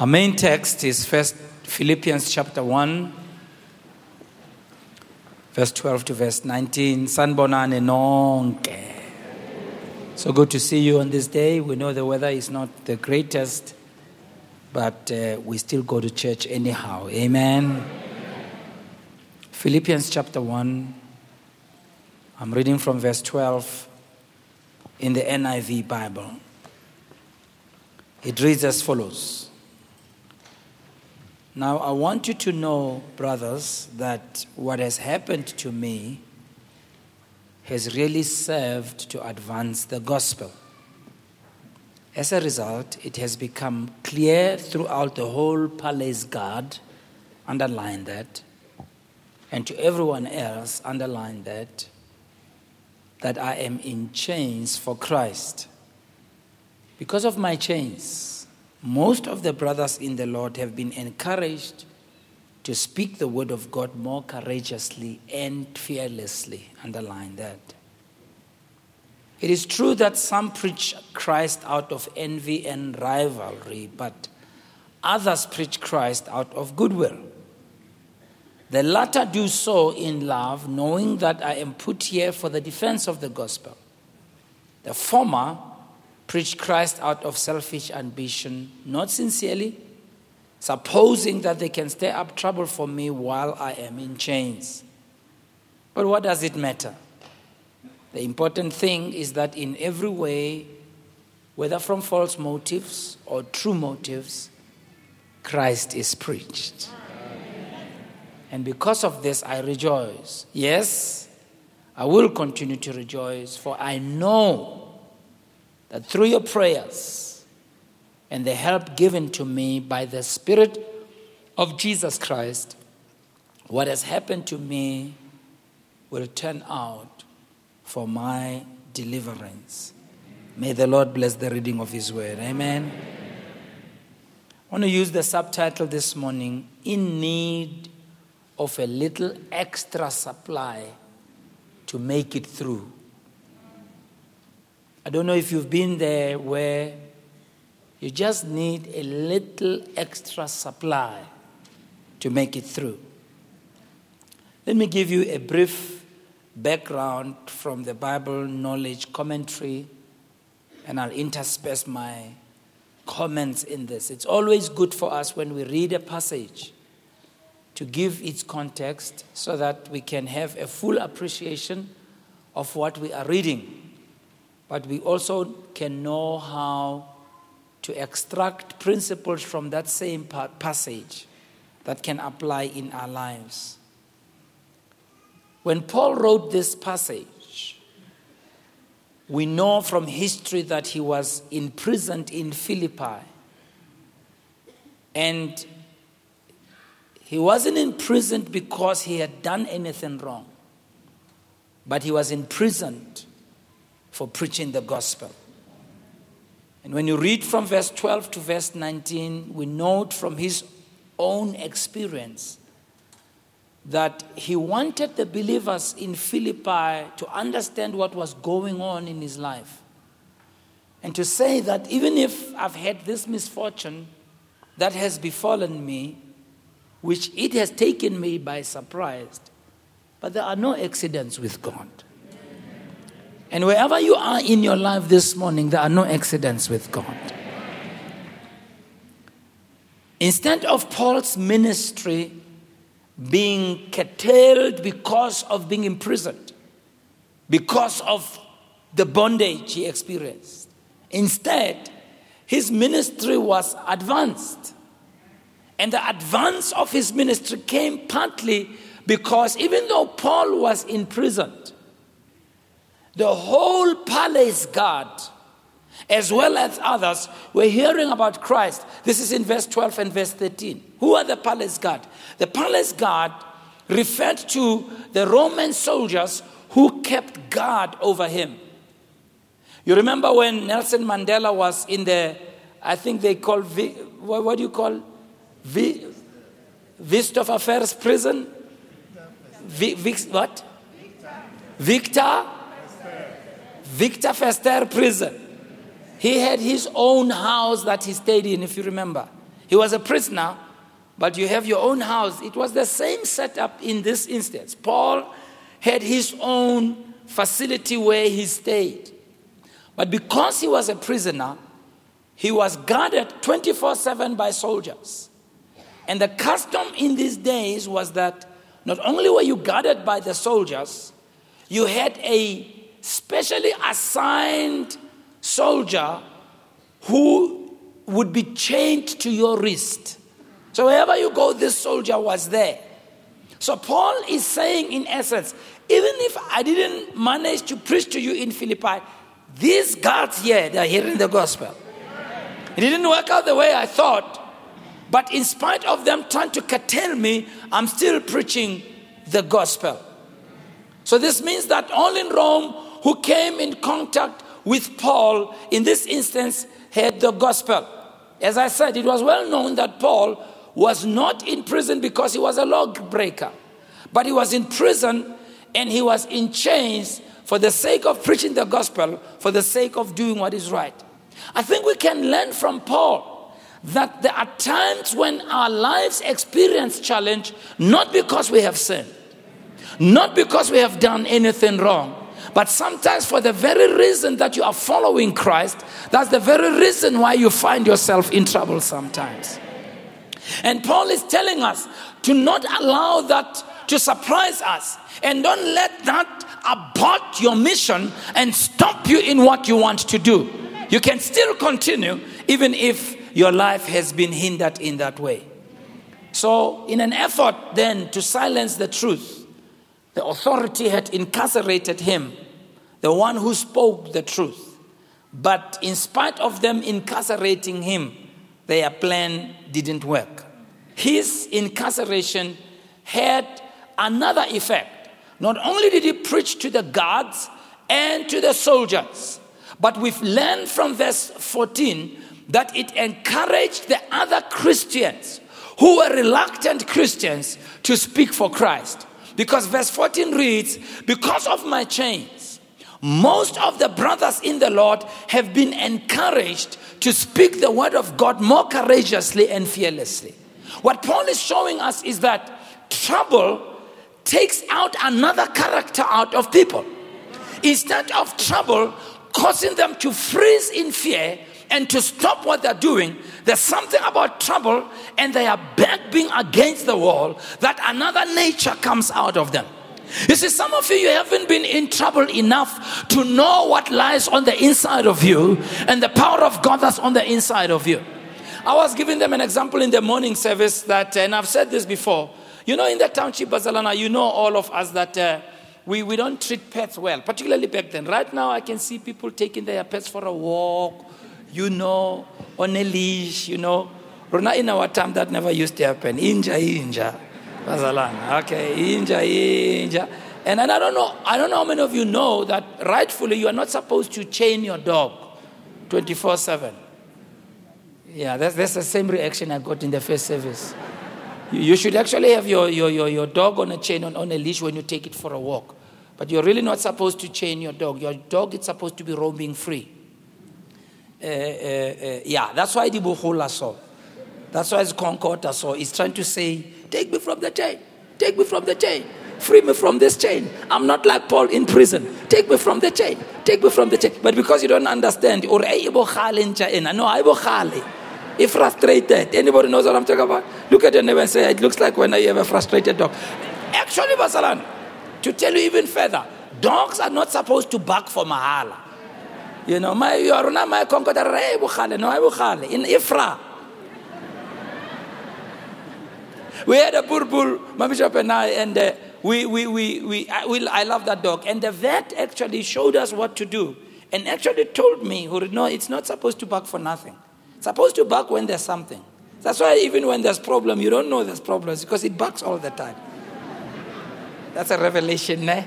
Our main text is first Philippians chapter 1 verse 12 to verse 19 sanbonane nonke. So good to see you on this day. We know the weather is not the greatest but uh, we still go to church anyhow. Amen. Philippians chapter 1 i'm reading from verse 12 in the NIV bible. It reads as follows now, I want you to know, brothers, that what has happened to me has really served to advance the gospel. As a result, it has become clear throughout the whole palace guard, underline that, and to everyone else, underline that, that I am in chains for Christ. Because of my chains, most of the brothers in the Lord have been encouraged to speak the word of God more courageously and fearlessly. Underline that. It is true that some preach Christ out of envy and rivalry, but others preach Christ out of goodwill. The latter do so in love, knowing that I am put here for the defense of the gospel. The former preach Christ out of selfish ambition, not sincerely, supposing that they can stir up trouble for me while I am in chains. But what does it matter? The important thing is that in every way, whether from false motives or true motives, Christ is preached. And because of this, I rejoice. Yes, I will continue to rejoice, for I know that through your prayers and the help given to me by the Spirit of Jesus Christ, what has happened to me will turn out for my deliverance. May the Lord bless the reading of His word. Amen. I want to use the subtitle this morning In Need of a Little Extra Supply to Make It Through. I don't know if you've been there where you just need a little extra supply to make it through. Let me give you a brief background from the Bible knowledge commentary, and I'll intersperse my comments in this. It's always good for us when we read a passage to give its context so that we can have a full appreciation of what we are reading but we also can know how to extract principles from that same passage that can apply in our lives. When Paul wrote this passage, we know from history that he was imprisoned in Philippi. And he wasn't imprisoned because he had done anything wrong, but he was imprisoned for preaching the gospel. And when you read from verse 12 to verse 19, we note from his own experience that he wanted the believers in Philippi to understand what was going on in his life. And to say that even if I've had this misfortune that has befallen me, which it has taken me by surprise, but there are no accidents with God. And wherever you are in your life this morning, there are no accidents with God. Instead of Paul's ministry being curtailed because of being imprisoned, because of the bondage he experienced, instead, his ministry was advanced. And the advance of his ministry came partly because even though Paul was imprisoned, the whole palace guard, as well as others, were hearing about Christ. This is in verse 12 and verse 13. Who are the palace guard? The palace guard referred to the Roman soldiers who kept guard over him. You remember when Nelson Mandela was in the, I think they call, what, what do you call? V, Vista Affairs prison? V, what? Victor Victor Verster prison. He had his own house that he stayed in, if you remember. He was a prisoner, but you have your own house. It was the same setup in this instance. Paul had his own facility where he stayed. But because he was a prisoner, he was guarded 24 7 by soldiers. And the custom in these days was that not only were you guarded by the soldiers, you had a specially assigned soldier who would be chained to your wrist. So wherever you go, this soldier was there. So Paul is saying, in essence, even if I didn't manage to preach to you in Philippi, these guards here, they're hearing the gospel. It didn't work out the way I thought, but in spite of them trying to curtail me, I'm still preaching the gospel. So this means that all in Rome who came in contact with Paul in this instance had the gospel. As I said, it was well known that Paul was not in prison because he was a lawbreaker, but he was in prison and he was in chains for the sake of preaching the gospel, for the sake of doing what is right. I think we can learn from Paul that there are times when our lives experience challenge not because we have sinned, not because we have done anything wrong, but sometimes for the very reason that you are following Christ, that's the very reason why you find yourself in trouble sometimes. And Paul is telling us to not allow that to surprise us and don't let that abort your mission and stop you in what you want to do. You can still continue even if your life has been hindered in that way. So, in an effort then to silence the truth, the authority had incarcerated him, the one who spoke the truth. But in spite of them incarcerating him, their plan didn't work. His incarceration had another effect. Not only did he preach to the guards and to the soldiers, but we've learned from verse 14 that it encouraged the other Christians who were reluctant Christians to speak for Christ. Because verse 14 reads, Because of my chains, most of the brothers in the Lord have been encouraged to speak the word of God more courageously and fearlessly. What Paul is showing us is that trouble takes out another character out of people. Instead of trouble causing them to freeze in fear and to stop what they're doing, there's something about trouble and they are being against the wall that another nature comes out of them. You see, some of you, you haven't been in trouble enough to know what lies on the inside of you and the power of God that's on the inside of you. I was giving them an example in the morning service that, and I've said this before. You know, in the township, Bazalana, you know all of us that uh, we, we don't treat pets well, particularly back then. Right now, I can see people taking their pets for a walk, you know, on a leash, you know. In our time, that never used to happen. Inja, inja. Bazalana. Okay, inja, inja. And, and I don't know, I don't know how many of you know that rightfully you are not supposed to chain your dog 24 7. Yeah, that's, that's the same reaction I got in the first service. You, you should actually have your, your, your, your dog on a chain, on, on a leash when you take it for a walk. But you're really not supposed to chain your dog. Your dog is supposed to be roaming free. Uh, uh, yeah, that's why the Buhula saw. That's why it's Concord saw. It's trying to say, take me from the chain. Take me from the chain. Free me from this chain. I'm not like Paul in prison. Take me from the chain. Take me from the chain. But because you don't understand, or no, if frustrated, anybody knows what I'm talking about? Look at your neighbor and say, it looks like when I have a frustrated dog. Actually, Basalan, to tell you even further, dogs are not supposed to bark for mahala. You know, my you are not my conqueror, no, I in Ifra. We had a Boerboel, my bishop and I, and uh, we, we, we, we, I, we, I love that dog. And the vet actually showed us what to do and actually told me, no, it's not supposed to bark for nothing It's supposed to bark when there's something. That's why even when there's problem, you don't know there's problems because it barks all the time. That's a revelation, eh?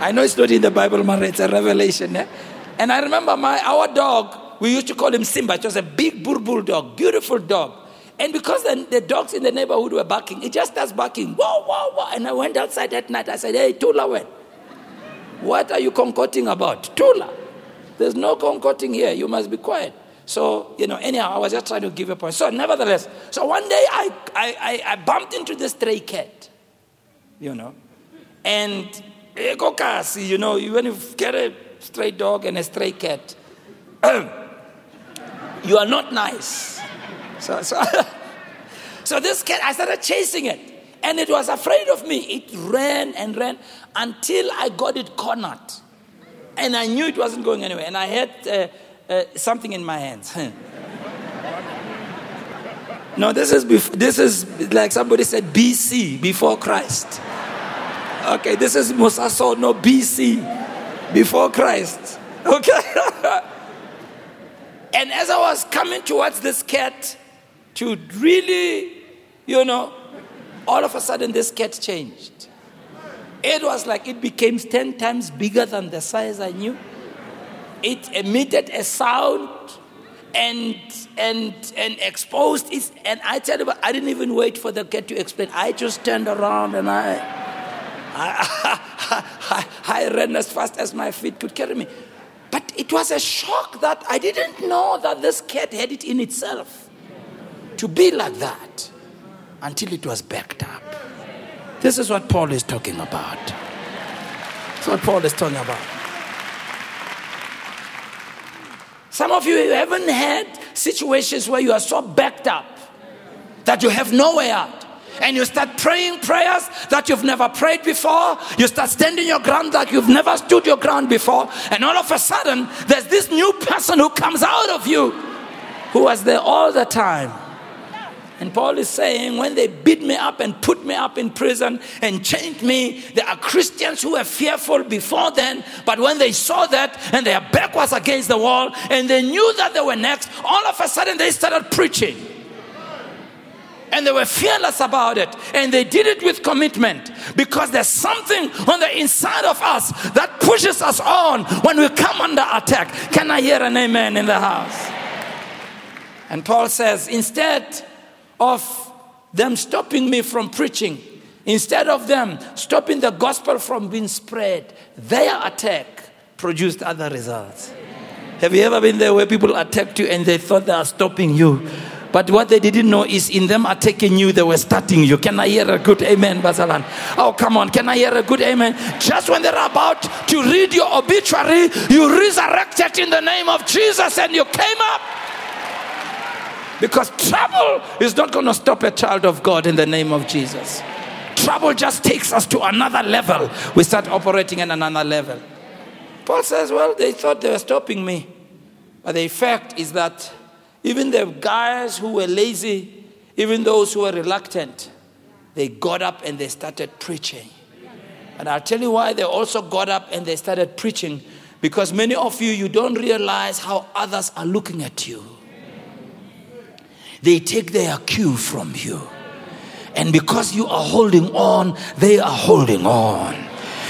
I know it's not in the Bible, man. It's a revelation, eh? And I remember my our dog. We used to call him Simba. It was a big bull dog, beautiful dog. And because the, the, dogs in the neighborhood were barking, it just starts barking. Whoa, whoa, whoa. And I went outside that night. I said, Hey, Tula? What are you concocting about? Tula. There's no concocting here. You must be quiet. So, you know, anyhow, I was just trying to give a point. So, nevertheless, so one day I, I, I, I bumped into this stray cat, you know, and you know, when you get a stray dog and a stray cat, you are not nice. So, so, so this cat, I started chasing it, and it was afraid of me. It ran and ran until I got it cornered, and I knew it wasn't going anywhere. And I had uh, uh, something in my hands. no, this is bef- this is like somebody said BC before Christ. Okay, this is Musaso, no BC before Christ. Okay. and as I was coming towards this cat to really, you know, all of a sudden this cat changed. It was like it became 10 times bigger than the size I knew. It emitted a sound and and and exposed it. And I tell you, I didn't even wait for the cat to explain. I just turned around and I I, I, I ran as fast as my feet could carry me. But it was a shock that I didn't know that this cat had it in itself to be like that until it was backed up. This is what Paul is talking about. That's what Paul is talking about. Some of you haven't had situations where you are so backed up that you have no way out. And you start praying prayers that you've never prayed before. You start standing your ground like you've never stood your ground before. And all of a sudden, there's this new person who comes out of you who was there all the time. And Paul is saying, when they beat me up and put me up in prison and chained me, there are Christians who were fearful before then, but when they saw that and their back was against the wall and they knew that they were next, all of a sudden they started preaching. And they were fearless about it. And they did it with commitment because there's something on the inside of us that pushes us on when we come under attack. Can I hear an amen in the house? And Paul says, instead, of them stopping me from preaching, instead of them stopping the gospel from being spread, their attack produced other results. Have you ever been there where people attacked you and they thought they are stopping you? But what they didn't know is in them attacking you, they were starting you. Can I hear a good amen, Basalan? Oh, come on. Can I hear a good amen? Just when they're about to read your obituary, you resurrected in the name of Jesus and you came up. Because trouble is not going to stop a child of God in the name of Jesus. Trouble just takes us to another level. We start operating at another level. Paul says, Well, they thought they were stopping me. But the fact is that even the guys who were lazy, even those who were reluctant, they got up and they started preaching. And I'll tell you why they also got up and they started preaching. Because many of you, you don't realize how others are looking at you. They take their cue from you. And because you are holding on, they are holding on.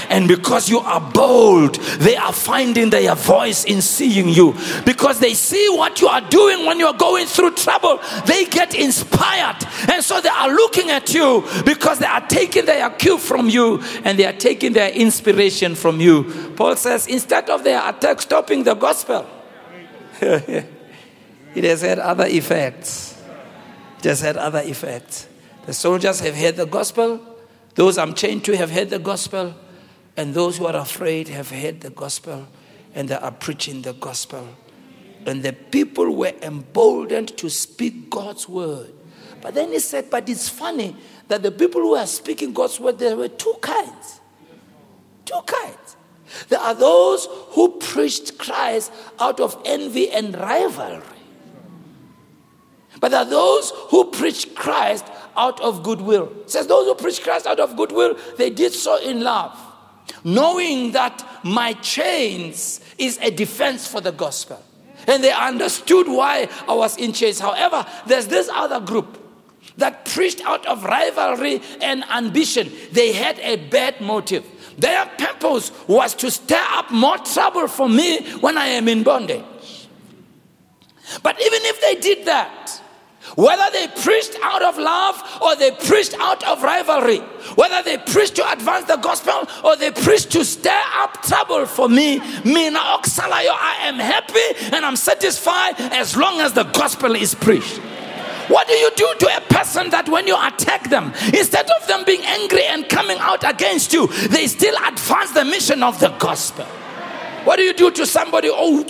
And because you are bold, they are finding their voice in seeing you. Because they see what you are doing when you're going through trouble, they get inspired. And so they are looking at you because they are taking their cue from you and they are taking their inspiration from you. Paul says, instead of their attack stopping the gospel, it has had other effects It has had other effects. The soldiers have heard the gospel, those I'm chained to have heard the gospel, and those who are afraid have heard the gospel, and they are preaching the gospel. And the people were emboldened to speak God's word. But then he said, But it's funny that the people who are speaking God's word, there were two kinds. Two kinds. There are those who preached Christ out of envy and rivalry. But there are those who preach Christ out of goodwill. It says those who preach Christ out of goodwill, they did so in love, knowing that my chains is a defense for the gospel. And they understood why I was in chains. However, there's this other group that preached out of rivalry and ambition. They had a bad motive. Their purpose was to stir up more trouble for me when I am in bondage. But even if they did that, Whether they preached out of love or they preached out of rivalry, whether they preached to advance the gospel or they preached to stir up trouble for me, Mina Oksalayo, I am happy and I'm satisfied as long as the gospel is preached. What do you do to a person that when you attack them, instead of them being angry and coming out against you, they still advance the mission of the gospel? What do you do to somebody? Oh,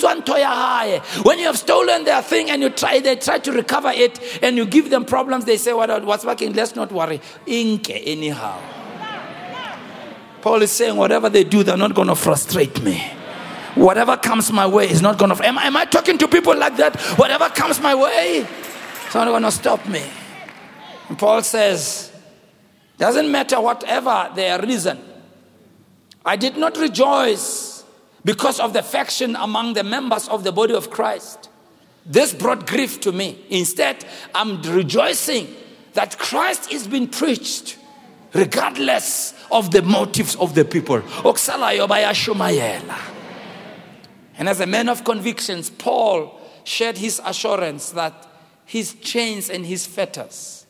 when you have stolen their thing and you try, they try to recover it, and you give them problems. They say, "What? What's working? Let's not worry. Inke anyhow." Paul is saying, whatever they do, they're not going to frustrate me. Whatever comes my way is not going to. Am, am I talking to people like that? Whatever comes my way, it's not going to stop me. And Paul says, doesn't matter whatever their reason. I did not rejoice because of the faction among the members of the body of Christ. This brought grief to me. Instead, I'm rejoicing that Christ is being preached regardless of the motives of the people. And as a man of convictions, Paul shared his assurance that his chains and his fetters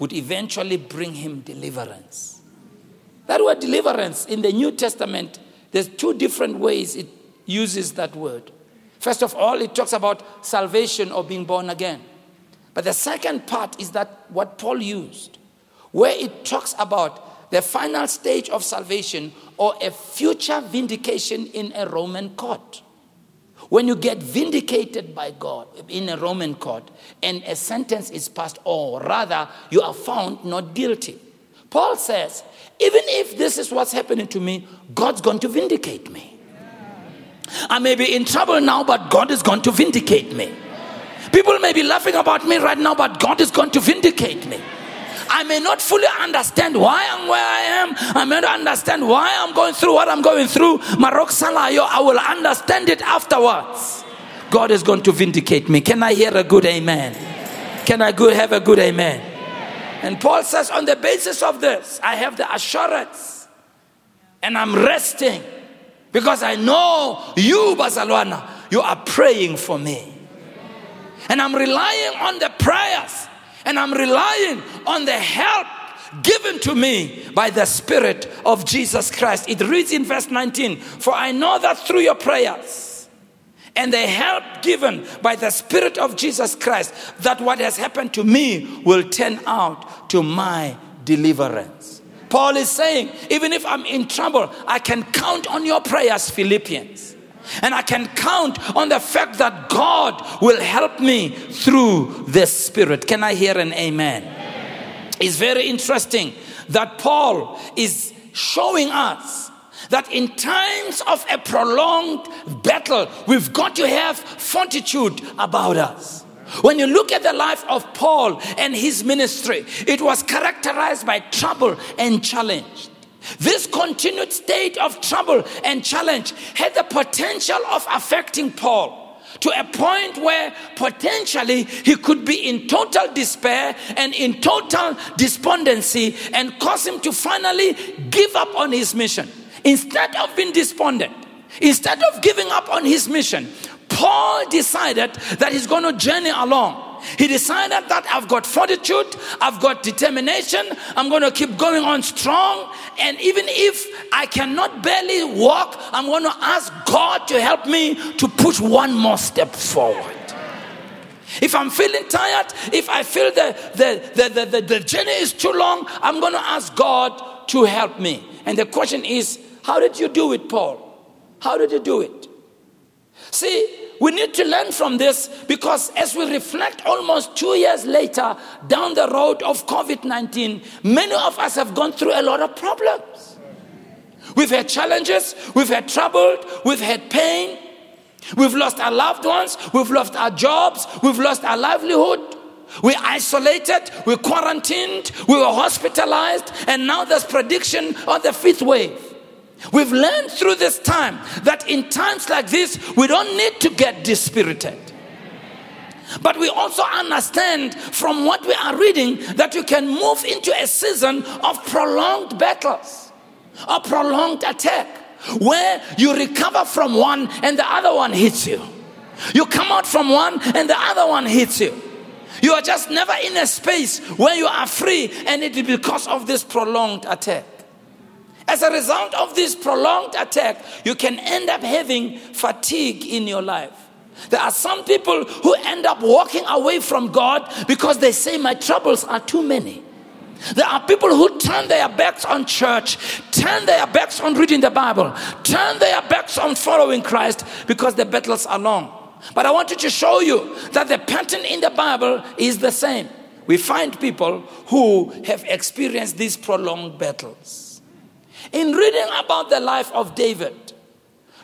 would eventually bring him deliverance. That word deliverance in the New Testament there's two different ways it uses that word. First of all, it talks about salvation or being born again. But the second part is that what Paul used, where it talks about the final stage of salvation or a future vindication in a Roman court. When you get vindicated by God in a Roman court and a sentence is passed, or rather, you are found not guilty. Paul says even if this is what's happening to me, God's going to vindicate me. I may be in trouble now, but God is going to vindicate me. People may be laughing about me right now, but God is going to vindicate me. I may not fully understand why I'm where I am. I may not understand why I'm going through what I'm going through. Marok Salayo, I will understand it afterwards. God is going to vindicate me. Can I hear a good amen? Can I have a good amen? And Paul says, on the basis of this, I have the assurance and I'm resting because I know you, Bazalwana, you are praying for me. And I'm relying on the prayers and I'm relying on the help given to me by the Spirit of Jesus Christ. It reads in verse 19 For I know that through your prayers, and the help given by the Spirit of Jesus Christ, that what has happened to me will turn out to my deliverance. Paul is saying, even if I'm in trouble, I can count on your prayers, Philippians. And I can count on the fact that God will help me through the Spirit. Can I hear an amen? amen? It's very interesting that Paul is showing us that in times of a prolonged battle, we've got to have fortitude about us. When you look at the life of Paul and his ministry, it was characterized by trouble and challenge. This continued state of trouble and challenge had the potential of affecting Paul to a point where potentially he could be in total despair and in total despondency and cause him to finally give up on his mission. Instead of being despondent, instead of giving up on his mission, Paul decided that he's going to journey along. He decided that I've got fortitude, I've got determination, I'm going to keep going on strong. And even if I cannot barely walk, I'm going to ask God to help me to push one more step forward. If I'm feeling tired, if I feel the, the, the, the, the journey is too long, I'm going to ask God to help me. And the question is, how did you do it, Paul? How did you do it? See, we need to learn from this because as we reflect almost two years later down the road of COVID 19, many of us have gone through a lot of problems. We've had challenges, we've had trouble, we've had pain, we've lost our loved ones, we've lost our jobs, we've lost our livelihood. We isolated, we quarantined, we were hospitalized, and now there's prediction of the fifth wave. We've learned through this time that in times like this, we don't need to get dispirited. But we also understand from what we are reading that you can move into a season of prolonged battles, a prolonged attack, where you recover from one and the other one hits you. You come out from one and the other one hits you. You are just never in a space where you are free, and it is because of this prolonged attack. As a result of this prolonged attack, you can end up having fatigue in your life. There are some people who end up walking away from God because they say, My troubles are too many. There are people who turn their backs on church, turn their backs on reading the Bible, turn their backs on following Christ because the battles are long. But I wanted to show you that the pattern in the Bible is the same. We find people who have experienced these prolonged battles. In reading about the life of David,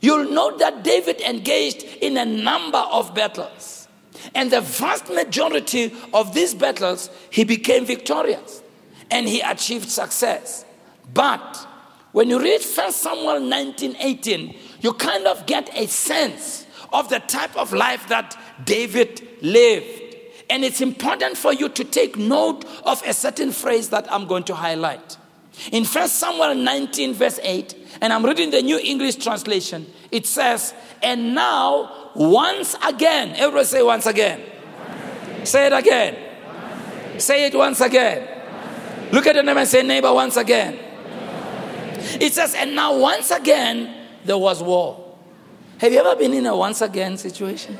you'll note that David engaged in a number of battles. And the vast majority of these battles, he became victorious and he achieved success. But when you read 1 Samuel 19 18, you kind of get a sense of the type of life that David lived. And it's important for you to take note of a certain phrase that I'm going to highlight. In 1 Samuel 19, verse 8, and I'm reading the New English translation, it says, And now, once again, everybody say once again. Once again. Say it again. again. Say it once again. Look at the name and say, neighbor, once again. It says, and now once again, there was war. Have you ever been in a once again situation?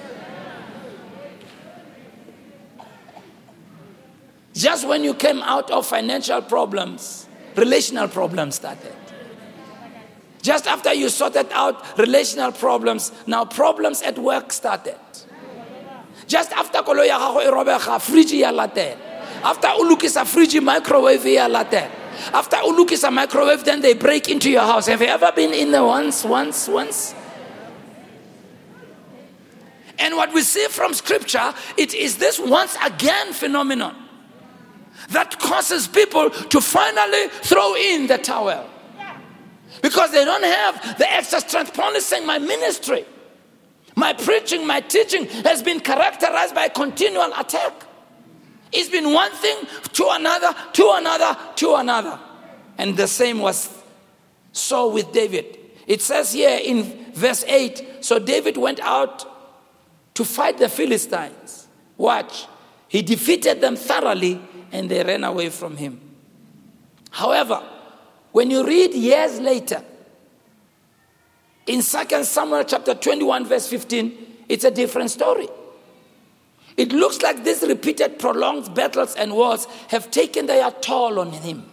Just when you came out of financial problems, relational problems started. Just after you sorted out relational problems, now problems at work started. Just after koloya gago e robega, fridge ya latela. After ulukisa fridge microwave like that. After ulukisa microwave, then they break into your house. Have you ever been in there once, once, once? And what we see from scripture, it is this once again phenomenon that causes people to finally throw in the towel. Because they don't have the extra strength. Paul is saying, My ministry, my preaching, my teaching has been characterized by continual attack. It's been one thing to another, to another, to another. And the same was so with David. It says here in verse 8 so David went out to fight the Philistines. Watch. He defeated them thoroughly and they ran away from him. However, when you read years later, in 2 Samuel chapter 21, verse 15, it's a different story. It looks like these repeated, prolonged battles and wars have taken their toll on him.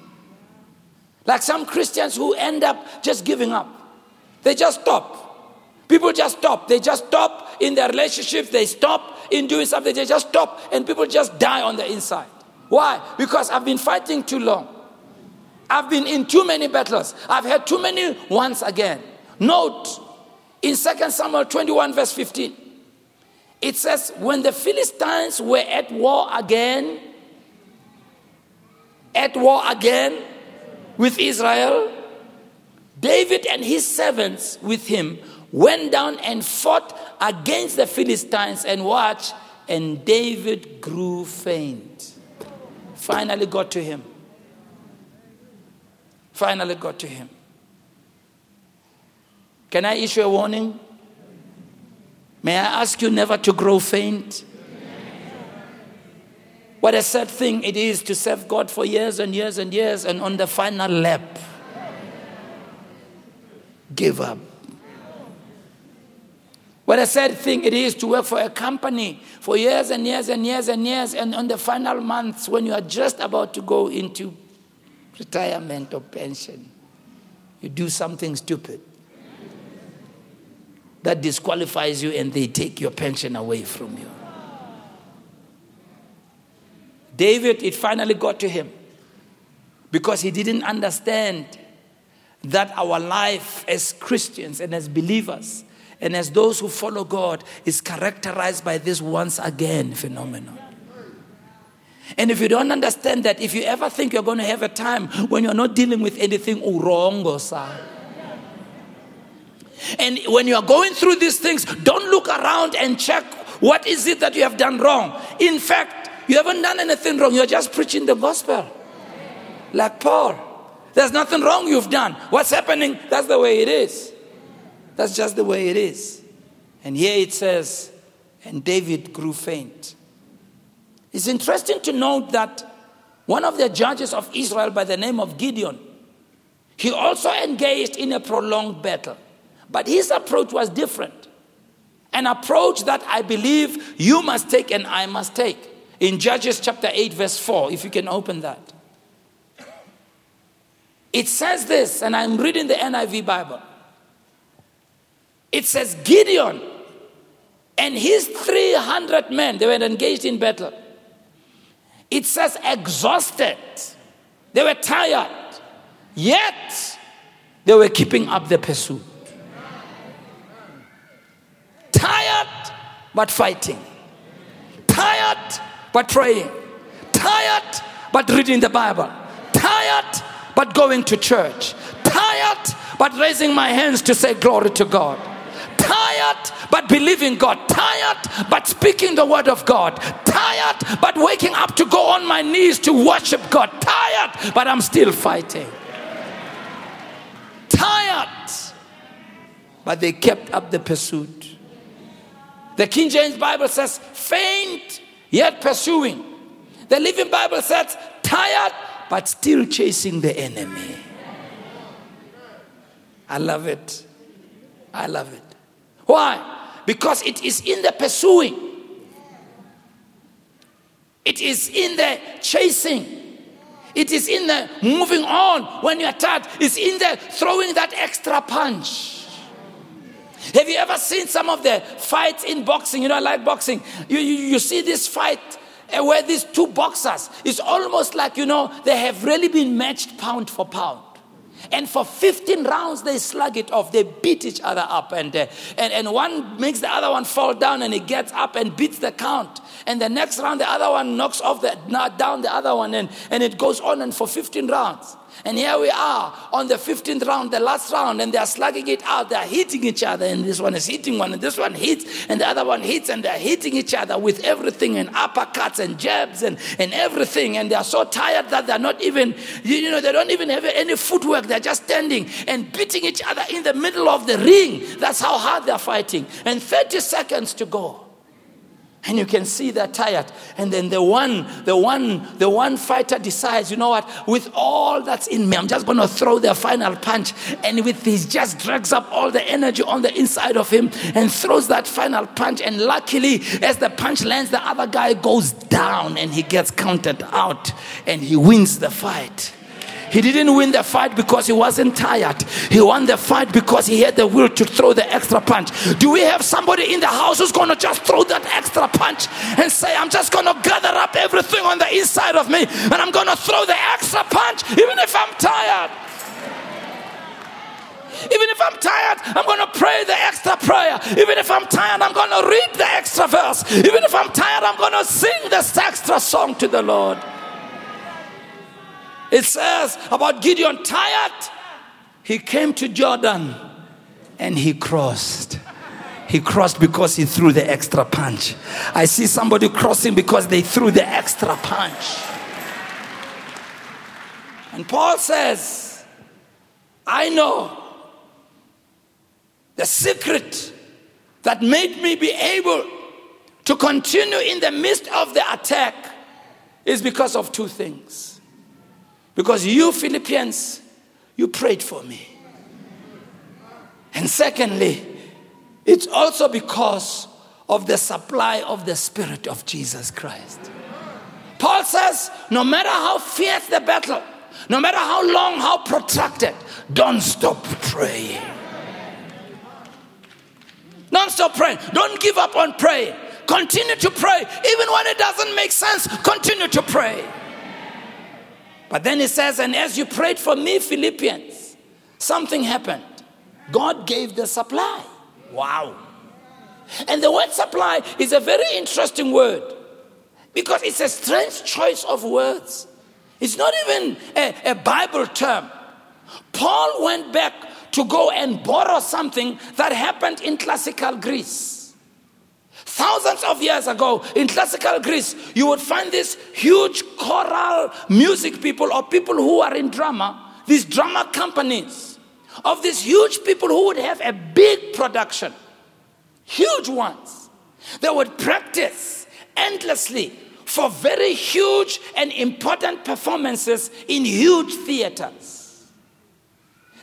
Like some Christians who end up just giving up. They just stop. People just stop. They just stop in their relationships. They stop in doing something. They just stop. And people just die on the inside. Why? Because I've been fighting too long. I've been in too many battles. I've had too many once again. Note in 2 Samuel 21, verse 15. It says, when the Philistines were at war again, at war again with Israel, David and his servants with him went down and fought against the Philistines and watch, and David grew faint. Finally got to him. Finally got to him. Can I issue a warning? May I ask you never to grow faint? What a sad thing it is to serve God for years and years and years, and on the final lap, give up. What a sad thing it is to work for a company for years and years and years and years, and on the final months, when you are just about to go into retirement or pension, you do something stupid that disqualifies you and they take your pension away from you. David, it finally got to him because he didn't understand that our life as Christians and as believers and as those who follow God is characterized by this once again phenomenon. And if you don't understand that, if you ever think you're going to have a time when you're not dealing with anything wrong or sad, and when you are going through these things, don't look around and check what is it that you have done wrong. In fact, you haven't done anything wrong. You're just preaching the gospel. Like Paul. There's nothing wrong you've done. What's happening? That's the way it is. That's just the way it is. And here it says, and David grew faint. It's interesting to note that one of the judges of Israel by the name of Gideon, he also engaged in a prolonged battle. But his approach was different. An approach that I believe you must take and I must take. In Judges chapter 8, verse 4, if you can open that. It says this, and I'm reading the NIV Bible. It says, Gideon and his 300 men, they were engaged in battle. It says, exhausted. They were tired. Yet, they were keeping up the pursuit. Tired, but fighting. Tired, but praying. Tired, but reading the Bible. Tired, but going to church. Tired, but raising my hands to say glory to God. Tired, but believing God. Tired, but speaking the word of God. Tired, but waking up to go on my knees to worship God. Tired, but I'm still fighting. Tired, but they kept up the pursuit. The King James Bible says, faint yet pursuing. The Living Bible says, tired but still chasing the enemy. I love it. I love it. Why? Because it is in the pursuing, it is in the chasing. It is in the moving on when you're tired. It's in the throwing that extra punch. Have you ever seen some of the fights in boxing? You know, I like boxing. You, you, you see this fight uh, where these two boxers, it's almost like, you know, they have really been matched pound for pound. And for 15 rounds, they slug it off. They beat each other up. And, uh, and, and one makes the other one fall down and he gets up and beats the count. And the next round, the other one knocks off the, down the other one. And, and it goes on and for 15 rounds. And here we are on the 15th round, the last round, and they're slugging it out. They're hitting each other, and this one is hitting one, and this one hits, and the other one hits, and they're hitting each other with everything and uppercuts and jabs and, and everything. And they're so tired that they're not even, you know, they don't even have any footwork. They're just standing and beating each other in the middle of the ring. That's how hard they're fighting. And 30 seconds to go and you can see they're tired. And then the one the one the one fighter decides you know what? With all that's in me i'm just going to throw the final punch. And with this just drags up all the energy on the inside of him and throws that final punch. And luckily as the punch lands the other guy goes down and he gets counted out and he wins the fight he didn't win the fight because he wasn't tired. He won the fight because he had the will to throw the extra punch. Do we have somebody in the house who's going to just throw that extra punch and say, I'm just going to gather up everything on the inside of me and I'm going to throw the extra punch even if I'm tired? Even if I'm tired, I'm going to pray the extra prayer. Even if I'm tired, I'm going to read the extra verse. Even if I'm tired, I'm going to sing this extra song to the Lord. It says about Gideon tired, he came to Jordan and he crossed. He crossed because he threw the extra punch. I see somebody crossing because they threw the extra punch. And Paul says, I know the secret that made me be able to continue in the midst of the attack is because of two things. Because you, Philippians, you prayed for me. And secondly, it's also because of the supply of the Spirit of Jesus Christ. Paul says, no matter how fierce the battle, no matter how long, how protracted, don't stop praying. Don't stop praying. Don't give up on praying. Continue to pray. Even when it doesn't make sense, continue to pray. But then he says, and as you prayed for me, Philippians, something happened. God gave the supply. Wow. And the word supply is a very interesting word because it's a strange choice of words. It's not even a, a Bible term. Paul went back to go and borrow something that happened in classical Greece. Thousands of years ago in classical Greece, you would find these huge choral music people or people who are in drama, these drama companies of these huge people who would have a big production, huge ones. They would practice endlessly for very huge and important performances in huge theaters.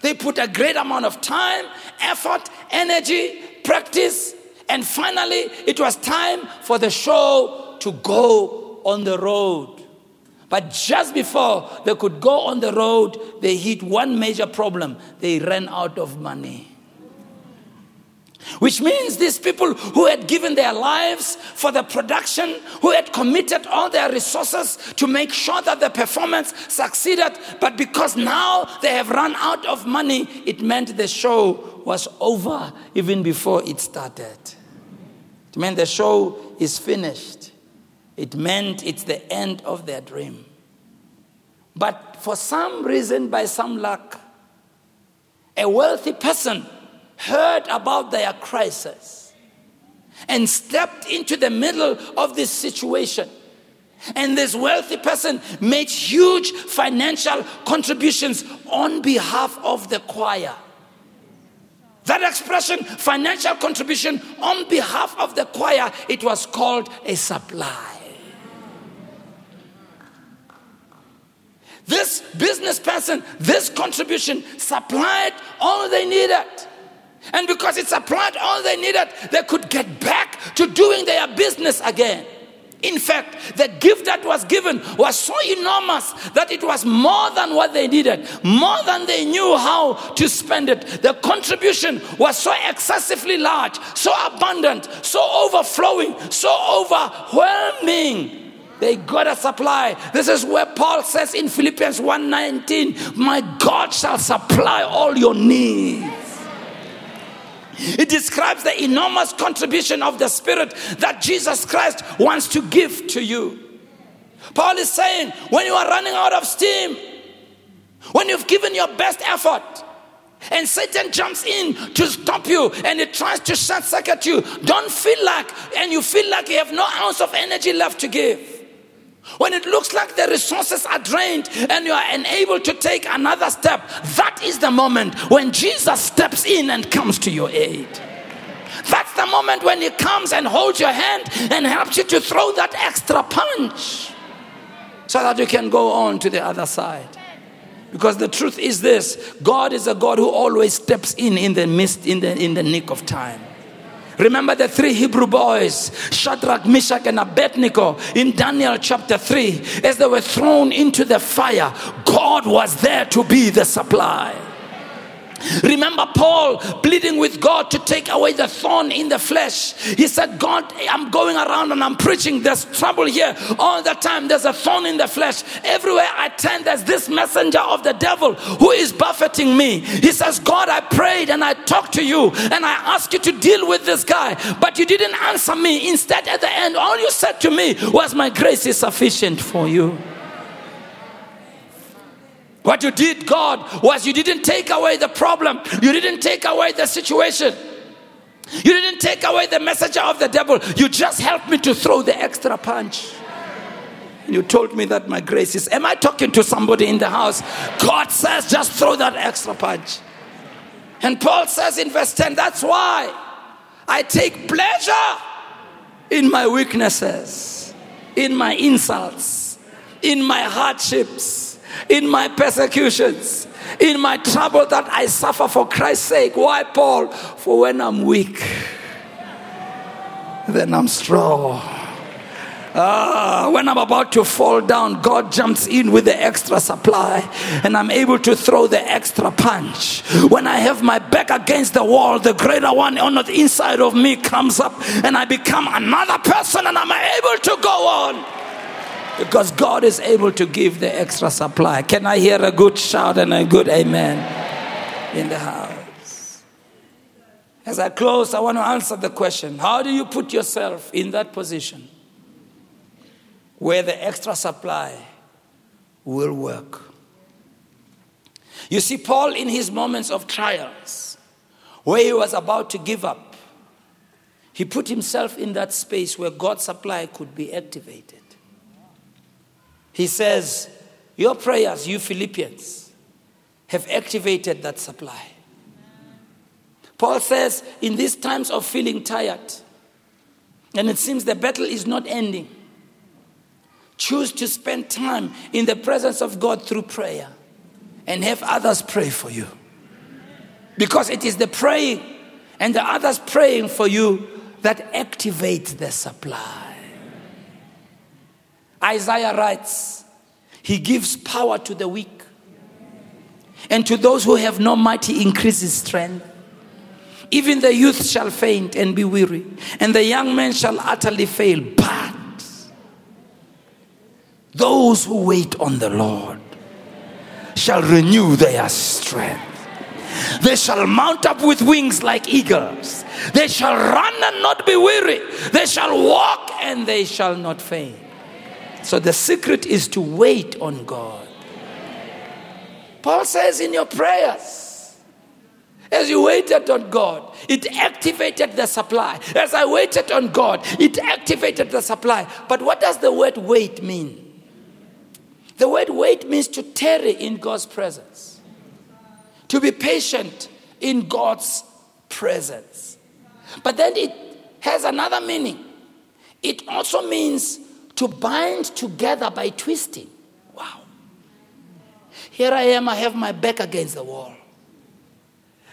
They put a great amount of time, effort, energy, practice, and finally it was time for the show to go on the road. But just before they could go on the road, they hit one major problem. They ran out of money. Which means these people who had given their lives for the production, who had committed all their resources to make sure that the performance succeeded, but because now they have run out of money, it meant the show was over even before it started. It meant the show is finished. It meant it's the end of their dream. But for some reason, by some luck, a wealthy person heard about their crisis and stepped into the middle of this situation. And this wealthy person made huge financial contributions on behalf of the choir. That expression, financial contribution on behalf of the choir, it was called a supply. This business person, this contribution supplied all they needed. And because it supplied all they needed, they could get back to doing their business again. In fact, the gift that was given was so enormous that it was more than what they needed, more than they knew how to spend it. The contribution was so excessively large, so abundant, so overflowing, so overwhelming. They got a supply. This is where Paul says in Philippians 1:19, "My God shall supply all your needs." It describes the enormous contribution of the Spirit that Jesus Christ wants to give to you. Paul is saying, when you are running out of steam, when you've given your best effort, and Satan jumps in to stop you and it tries to short circuit you, don't feel like, and you feel like you have no ounce of energy left to give. When it looks like the resources are drained and you are unable to take another step, that is the moment when Jesus steps in and comes to your aid. That's the moment when He comes and holds your hand and helps you to throw that extra punch so that you can go on to the other side. Because the truth is this God is a God who always steps in in the midst, in the, in the nick of time. Remember the three Hebrew boys, Shadrach, Meshach, and Abednego, in Daniel chapter 3, as they were thrown into the fire, God was there to be the supply. Remember Paul pleading with God to take away the thorn in the flesh. He said, God, I'm going around and I'm preaching. There's trouble here all the time. There's a thorn in the flesh. Everywhere I turn, there's this messenger of the devil who is buffeting me. He says, God, I prayed and I talked to you and I asked you to deal with this guy, but you didn't answer me. Instead, at the end, all you said to me was, My grace is sufficient for you. What you did, God, was you didn't take away the problem, you didn't take away the situation. You didn't take away the messenger of the devil. You just helped me to throw the extra punch. And You told me that my grace is. Am I talking to somebody in the house? God says, just throw that extra punch. And Paul says in verse 10, that's why I take pleasure in my weaknesses, in my insults, in my hardships in my persecutions, in my trouble that I suffer for Christ's sake. Why, Paul? For when I'm weak, then I'm strong. Ah, when I'm about to fall down, God jumps in with the extra supply and I'm able to throw the extra punch. When I have my back against the wall, the greater one on the inside of me comes up and I become another person and I'm able to go on. Because God is able to give the extra supply. Can I hear a good shout and a good amen in the house? As I close, I want to answer the question How do you put yourself in that position where the extra supply will work? You see, Paul, in his moments of trials, where he was about to give up, he put himself in that space where God's supply could be activated. He says, Your prayers, you Philippians, have activated that supply. Paul says, In these times of feeling tired, and it seems the battle is not ending, Choose to spend time in the presence of God through prayer and have others pray for you. Because it is the praying and the others praying for you that activates the supply. Isaiah writes, He gives power to the weak, and to those who have no might, He increases strength. Even the youth shall faint and be weary, and the young men shall utterly fail. But those who wait on the Lord shall renew their strength. They shall mount up with wings like eagles. They shall run and not be weary. They shall walk and they shall not faint. So the secret is to wait on God. Paul says in your prayers, as you waited on God, it activated the supply. As I waited on God, it activated the supply. But what does the word wait mean? The word wait means to tarry in God's presence, to be patient in God's presence. But then it has another meaning. It also means to bind together by twisting. Wow. Here I am, I have my back against the wall.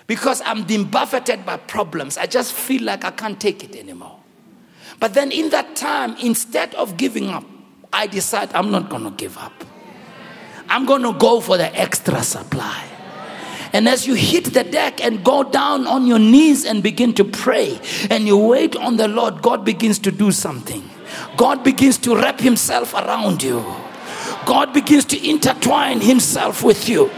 Because I'm buffeted by problems. I just feel like I can't take it anymore. But then in that time, instead of giving up, I decide I'm not going to give up. I'm going to go for the extra supply. And as you hit the deck and go down on your knees and begin to pray and you wait on the Lord, God begins to do something. God begins to wrap Himself around you. God begins to intertwine Himself with you.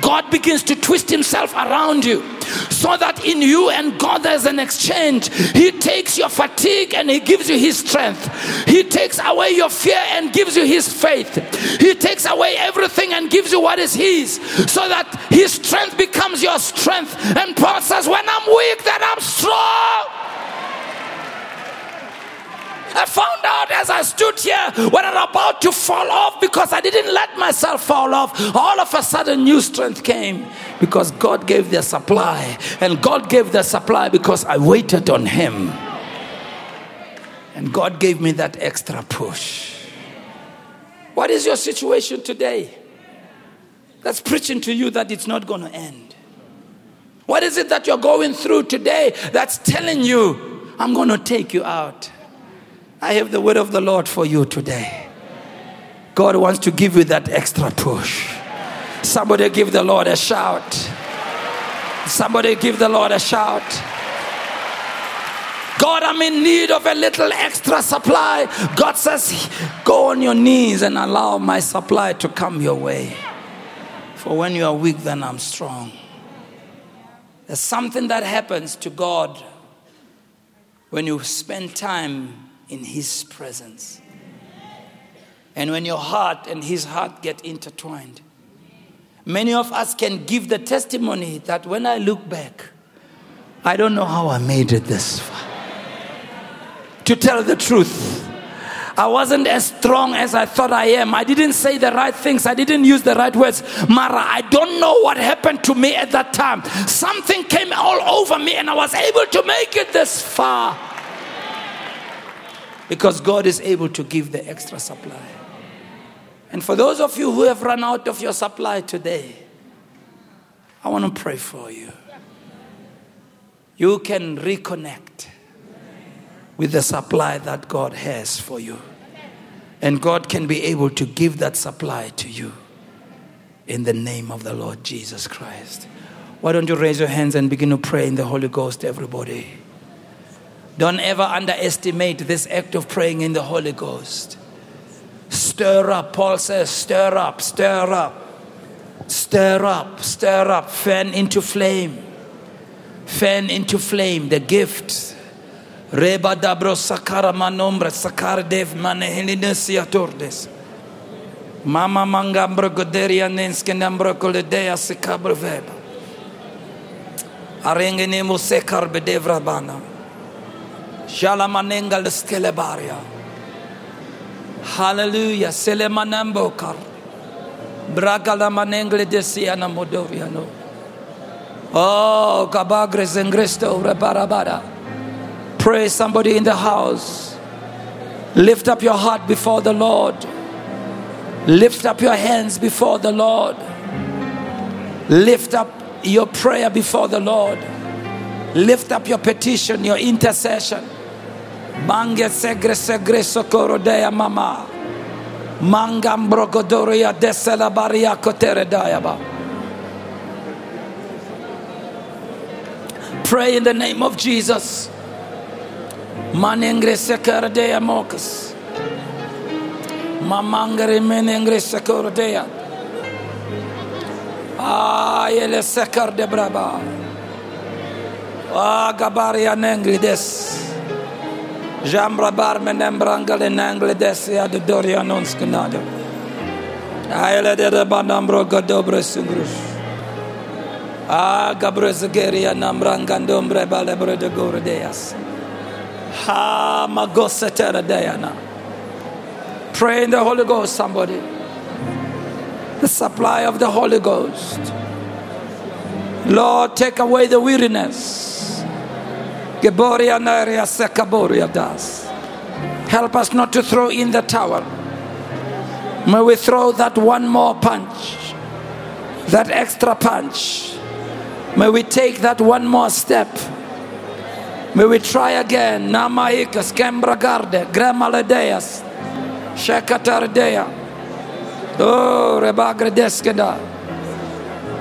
God begins to twist Himself around you so that in you and God there's an exchange. He takes your fatigue and He gives you His strength. He takes away your fear and gives you His faith. He takes away everything and gives you what is His so that His strength becomes your strength. And Paul says, When I'm weak, then I'm strong. I found out as I stood here when I'm about to fall off because I didn't let myself fall off. All of a sudden, new strength came because God gave the supply. And God gave the supply because I waited on Him. And God gave me that extra push. What is your situation today? That's preaching to you that it's not going to end. What is it that you're going through today that's telling you, I'm going to take you out? I have the word of the Lord for you today. God wants to give you that extra push. Somebody give the Lord a shout. Somebody give the Lord a shout. God, I'm in need of a little extra supply. God says, Go on your knees and allow my supply to come your way. For when you are weak, then I'm strong. There's something that happens to God when you spend time in His presence. And when your heart and His heart get intertwined, many of us can give the testimony that when I look back, I don't know how I made it this far. To tell the truth, I wasn't as strong as I thought I am. I didn't say the right things. I didn't use the right words. Mara, I don't know what happened to me at that time. Something came all over me and I was able to make it this far. Because God is able to give the extra supply. And for those of you who have run out of your supply today, I want to pray for you. You can reconnect with the supply that God has for you. And God can be able to give that supply to you in the name of the Lord Jesus Christ. Why don't you raise your hands and begin to pray in the Holy Ghost, everybody? Don't ever underestimate this act of praying in the Holy Ghost. Stir up, Paul says, stir up, stir up, stir up, stir up, fan into flame, fan into flame the gift. Reba dabro sakara manombra sakar dev manehelines tordes. Mama mangambro goderia nenskenambro koledea sekabro veba. Arengene musekar bedevra bana. Shalamanengal skelebaria. Hallelujah. Selemanambokar. Bragala manengle desiana modoviano. Oh, kabagres engresto rebarabara. Pray somebody in the house. Lift up your heart before the Lord. Lift up your hands before the Lord. Lift up your prayer before the Lord. Lift up your petition, your intercession. Mange segre segre socorro dea mama. Mangam brogodoria desela baria kotere dayaba. Pray in the name of Jesus. Manengre sekere dea mokas. Mamangere menengre sekere dea. Ah, ele sekar de braba. Ah, gabaria nengri des. Jambra bar menembrangale nengle des ya de doria non skenado. Aile de de banambro godobre sungrus. Ah, gabre zegeria namrangandombre balebre de gore deas. Ha magosetera dayana. Pray in the Holy Ghost, somebody. The supply of the Holy Ghost. Lord, take away the weariness. Help us not to throw in the towel. May we throw that one more punch, that extra punch. May we take that one more step. May we try again. Namaikas, Gembragarde, Gramaledeas, Shekatardea. Oh, Rebagredeskeda.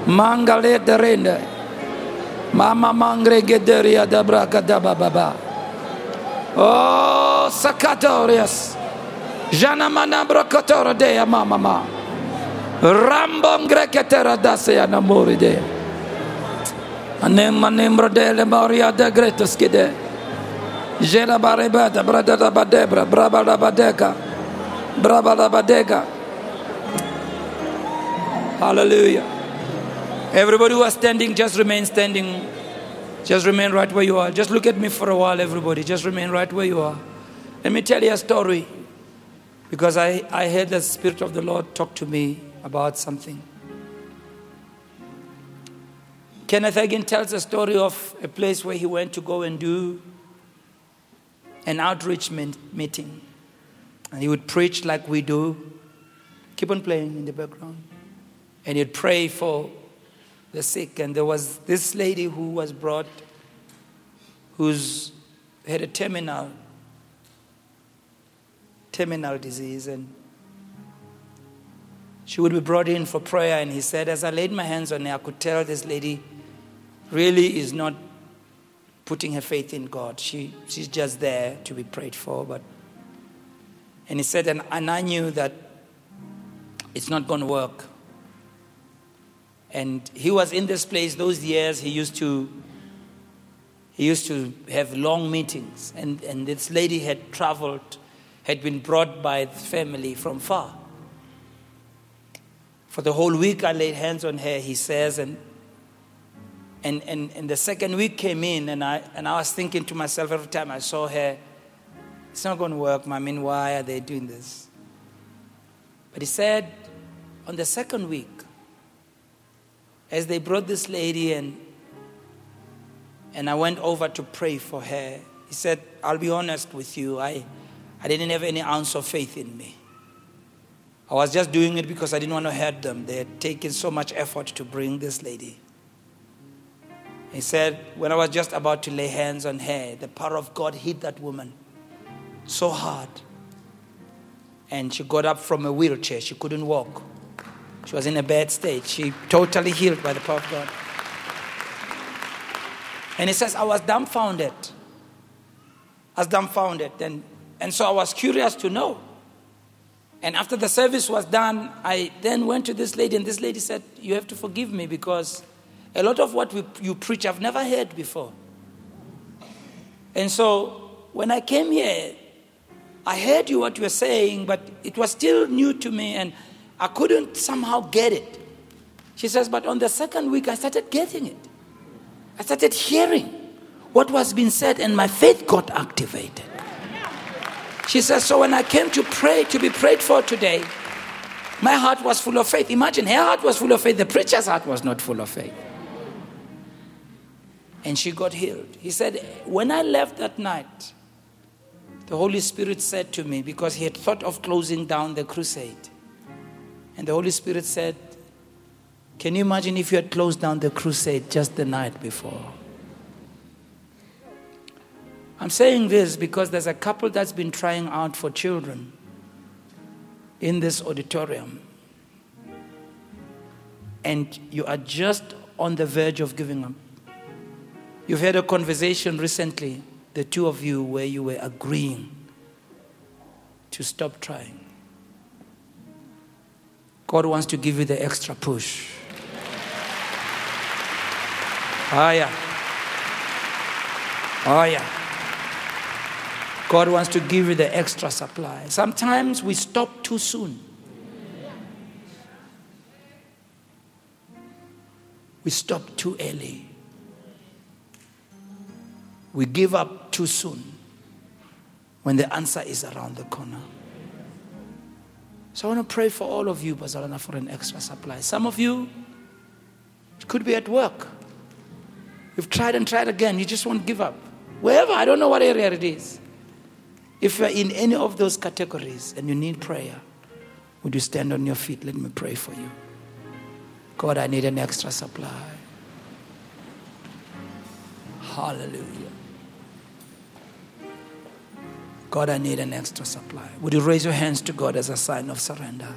Mangale derende. Mama mangre gederia dabra kadaba baba. Oh, Sakatorias. Jana manabra kotora dea mama ma. Rambom greketera dasea namori dea. Anem manem rodele moria de gretus kide. Jela barebata brada da badebra braba da badeka. Braba da badeka. Hallelujah. Everybody who are standing, just remain standing. Just remain right where you are. Just look at me for a while, everybody. Just remain right where you are. Let me tell you a story. Because I, I heard the Spirit of the Lord talk to me about something. Kenneth Hagin tells a story of a place where he went to go and do an outreach meeting. And he would preach like we do. Keep on playing in the background. And he'd pray for the sick. And there was this lady who was brought, who's had a terminal, terminal disease. And she would be brought in for prayer. And he said, as I laid my hands on her, I could tell this lady really is not putting her faith in God. She, she's just there to be prayed for. But and he said, and, and I knew that it's not going to work. And he was in this place those years. He used to he used to have long meetings, and, and this lady had traveled, had been brought by the family from far. For the whole week, I laid hands on her, he says, and and, and, and the second week came in, and I, and I was thinking to myself every time I saw her, it's not going to work, I mean, why are they doing this? But he said, on the second week, as they brought this lady and, and I went over to pray for her, he said, I'll be honest with you, I, I didn't have any ounce of faith in me. I was just doing it because I didn't want to hurt them. They had taken so much effort to bring this lady. He said, when I was just about to lay hands on her, the power of God hit that woman so hard. And she got up from a wheelchair. She couldn't walk. She was in a bad state. She totally healed by the power of God. And he says, I was dumbfounded. I was dumbfounded. And, and so I was curious to know. And after the service was done, I then went to this lady, and this lady said, You have to forgive me because a lot of what we, you preach I've never heard before. And so when I came here, I heard you what you were saying, but it was still new to me and I couldn't somehow get it. She says, but on the second week, I started getting it. I started hearing what was being said, and my faith got activated. She says, so when I came to pray, to be prayed for today, my heart was full of faith. Imagine her heart was full of faith, the preacher's heart was not full of faith and she got healed. He said, When I left that night, the Holy Spirit said to me, because he had thought of closing down the crusade, And the Holy Spirit said, Can you imagine if you had closed down the crusade just the night before? I'm saying this because there's a couple that's been trying out for children in this auditorium. And you are just on the verge of giving up. You've had a conversation recently, the two of you, where you were agreeing to stop trying. God wants to give you the extra push. Oh, yeah. Oh, yeah. God wants to give you the extra supply. Sometimes we stop too soon. We stop too early. We give up too soon when the answer is around the corner. So I want to pray for all of you, Bazalana, for an extra supply. Some of you, it could be at work. You've tried and tried again, you just won't give up. Wherever, I don't know what area it is. If you're in any of those categories and you need prayer, would you stand on your feet? Let me pray for you. God, I need an extra supply. Hallelujah. God, I need an extra supply. Would you raise your hands to God as a sign of surrender?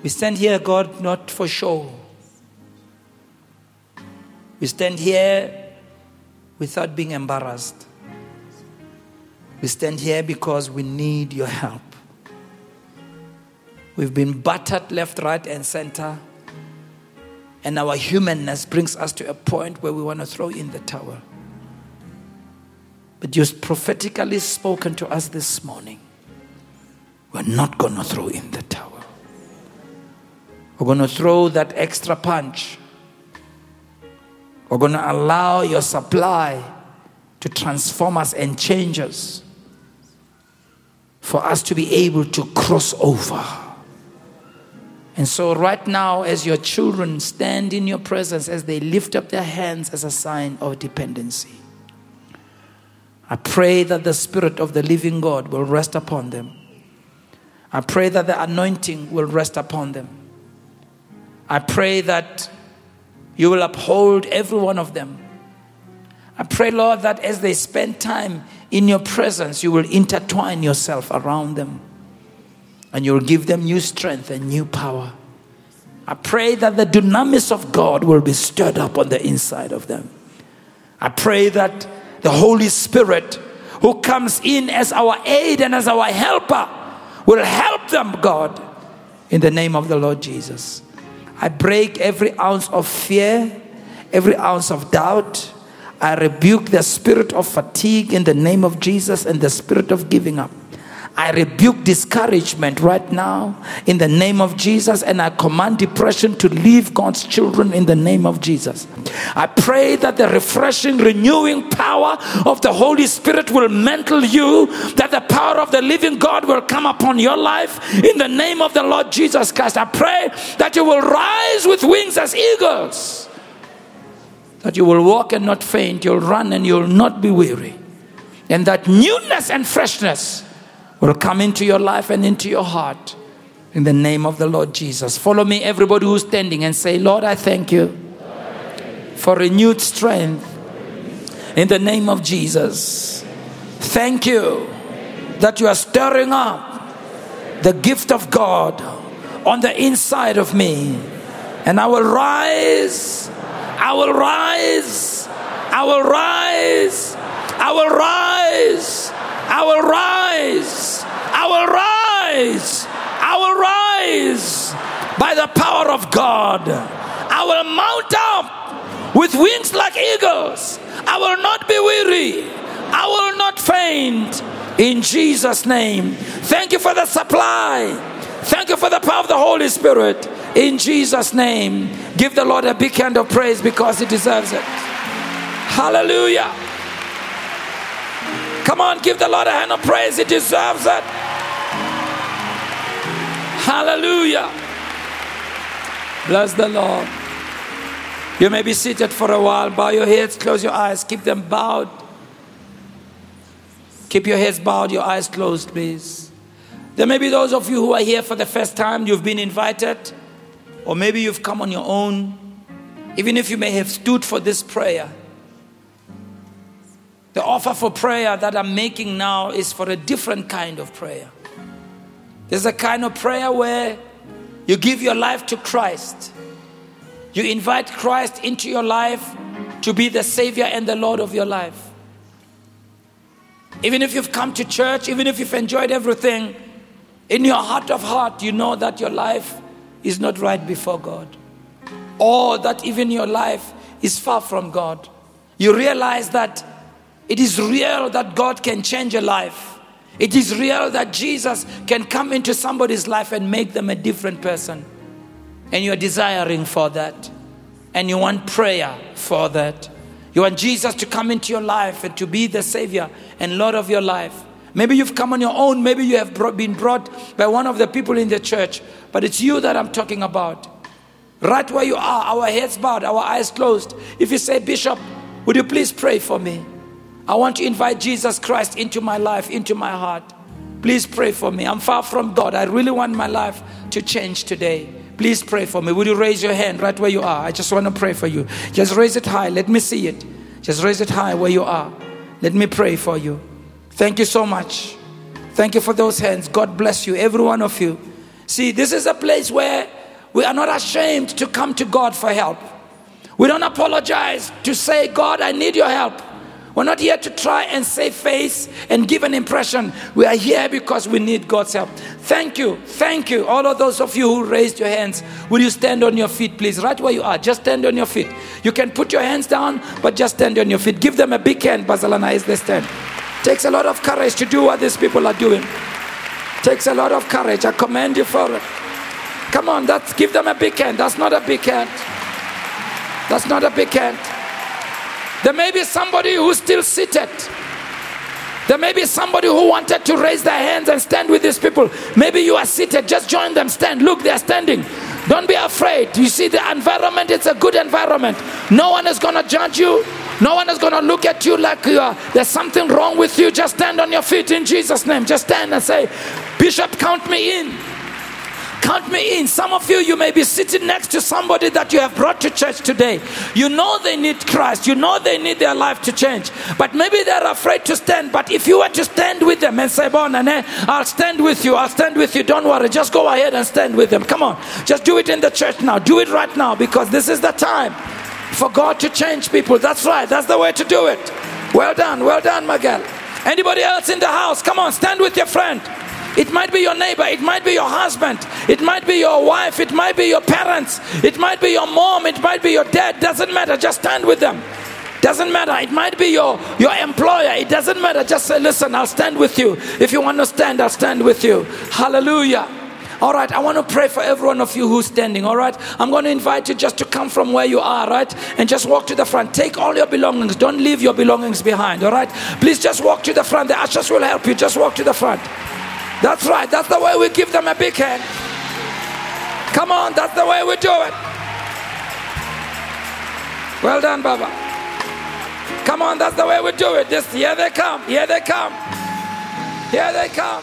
We stand here, God, not for show. We stand here without being embarrassed. We stand here because we need your help. We've been battered left, right, and center. And our humanness brings us to a point where we want to throw in the towel. But you've prophetically spoken to us this morning. We're not going to throw in the towel. We're going to throw that extra punch. We're going to allow your supply to transform us and change us for us to be able to cross over. And so, right now, as your children stand in your presence, as they lift up their hands as a sign of dependency, I pray that the Spirit of the living God will rest upon them. I pray that the anointing will rest upon them. I pray that you will uphold every one of them. I pray, Lord, that as they spend time in your presence, you will intertwine yourself around them and you'll give them new strength and new power. I pray that the dunamis of God will be stirred up on the inside of them. I pray that the Holy Spirit, who comes in as our aid and as our helper, will help them, God, in the name of the Lord Jesus. I break every ounce of fear, every ounce of doubt. I rebuke the spirit of fatigue in the name of Jesus and the spirit of giving up. I rebuke discouragement right now in the name of Jesus, and I command depression to leave God's children in the name of Jesus. I pray that the refreshing, renewing power of the Holy Spirit will mantle you, that the power of the living God will come upon your life in the name of the Lord Jesus Christ. I pray that you will rise with wings as eagles, that you will walk and not faint, you'll run and you'll not be weary, and that newness and freshness will come into your life and into your heart in the name of the Lord Jesus. Follow me, everybody who's standing, and say, Lord, I thank you for renewed strength in the name of Jesus. Thank you that you are stirring up the gift of God on the inside of me. And I will rise, I will rise, I will rise, I will rise. I will rise. I will rise. I will rise by the power of God. I will mount up with wings like eagles. I will not be weary. I will not faint. In Jesus' name. Thank you for the supply. Thank you for the power of the Holy Spirit. In Jesus' name. Give the Lord a big hand of praise because he deserves it. Hallelujah. Come on, give the Lord a hand of praise. He deserves it. Hallelujah. Bless the Lord. You may be seated for a while. Bow your heads, close your eyes, keep them bowed. Keep your heads bowed, your eyes closed, please. There may be those of you who are here for the first time, you've been invited, or maybe you've come on your own, even if you may have stood for this prayer. The offer for prayer that I'm making now is for a different kind of prayer. There's a kind of prayer where you give your life to Christ. You invite Christ into your life to be the Savior and the Lord of your life. Even if you've come to church, even if you've enjoyed everything, in your heart of heart, you know that your life is not right before God. Or that even your life is far from God. You realize that it is real that God can change a life. It is real that Jesus can come into somebody's life and make them a different person. And you're desiring for that. And you want prayer for that. You want Jesus to come into your life and to be the Savior and Lord of your life. Maybe you've come on your own. Maybe you have been brought by one of the people in the church. But it's you that I'm talking about. Right where you are, our heads bowed, our eyes closed. If you say, Bishop, would you please pray for me? I want to invite Jesus Christ into my life, into my heart. Please pray for me. I'm far from God. I really want my life to change today. Please pray for me. Would you raise your hand right where you are? I just want to pray for you. Just raise it high. Let me see it. Just raise it high where you are. Let me pray for you. Thank you so much. Thank you for those hands. God bless you, every one of you. See, this is a place where we are not ashamed to come to God for help. We don't apologize to say, God, I need your help. We're not here to try and save face and give an impression. We are here because we need God's help. Thank you. Thank you. All of those of you who raised your hands, will you stand on your feet, please? Right where you are. Just stand on your feet. You can put your hands down, but just stand on your feet. Give them a big hand, Bazalana, as they stand. Takes a lot of courage to do what these people are doing. Takes a lot of courage. I commend you for it. Come on, that's give them a big hand. That's not a big hand. That's not a big hand. There may be somebody who's still seated. There may be somebody who wanted to raise their hands and stand with these people. Maybe you are seated, just join them, stand. Look, they are standing. Don't be afraid. You see, the environment, it's a good environment. No one is going to judge you. No one is going to look at you like you are, there's something wrong with you. Just stand on your feet in Jesus' name. Just stand and say, Bishop, count me in. Count me in. Some of you, you may be sitting next to somebody that you have brought to church today. You know they need Christ. You know they need their life to change. But maybe they're afraid to stand. But if you were to stand with them and say, Bonane, I'll stand with you. I'll stand with you. Don't worry. Just go ahead and stand with them. Come on. Just do it in the church now. Do it right now because this is the time for God to change people. That's right. That's the way to do it. Well done. Well done, Miguel. Anybody else in the house? Come on. Stand with your friend. It might be your neighbor, it might be your husband, it might be your wife, it might be your parents, it might be your mom, it might be your dad. Doesn't matter, just stand with them. Doesn't matter. It might be your, your employer. It doesn't matter. Just say, listen, I'll stand with you. If you want to stand, I'll stand with you. Hallelujah. All right, I want to pray for every one of you who's standing. All right, I'm going to invite you just to come from where you are, right, and just walk to the front. Take all your belongings. Don't leave your belongings behind. All right, please just walk to the front. The ushers will help you. Just walk to the front. That's right. That's the way we give them a big hand. Come on, that's the way we do it. Well done, Baba. Come on, that's the way we do it. Just here they come. Here they come. Here they come.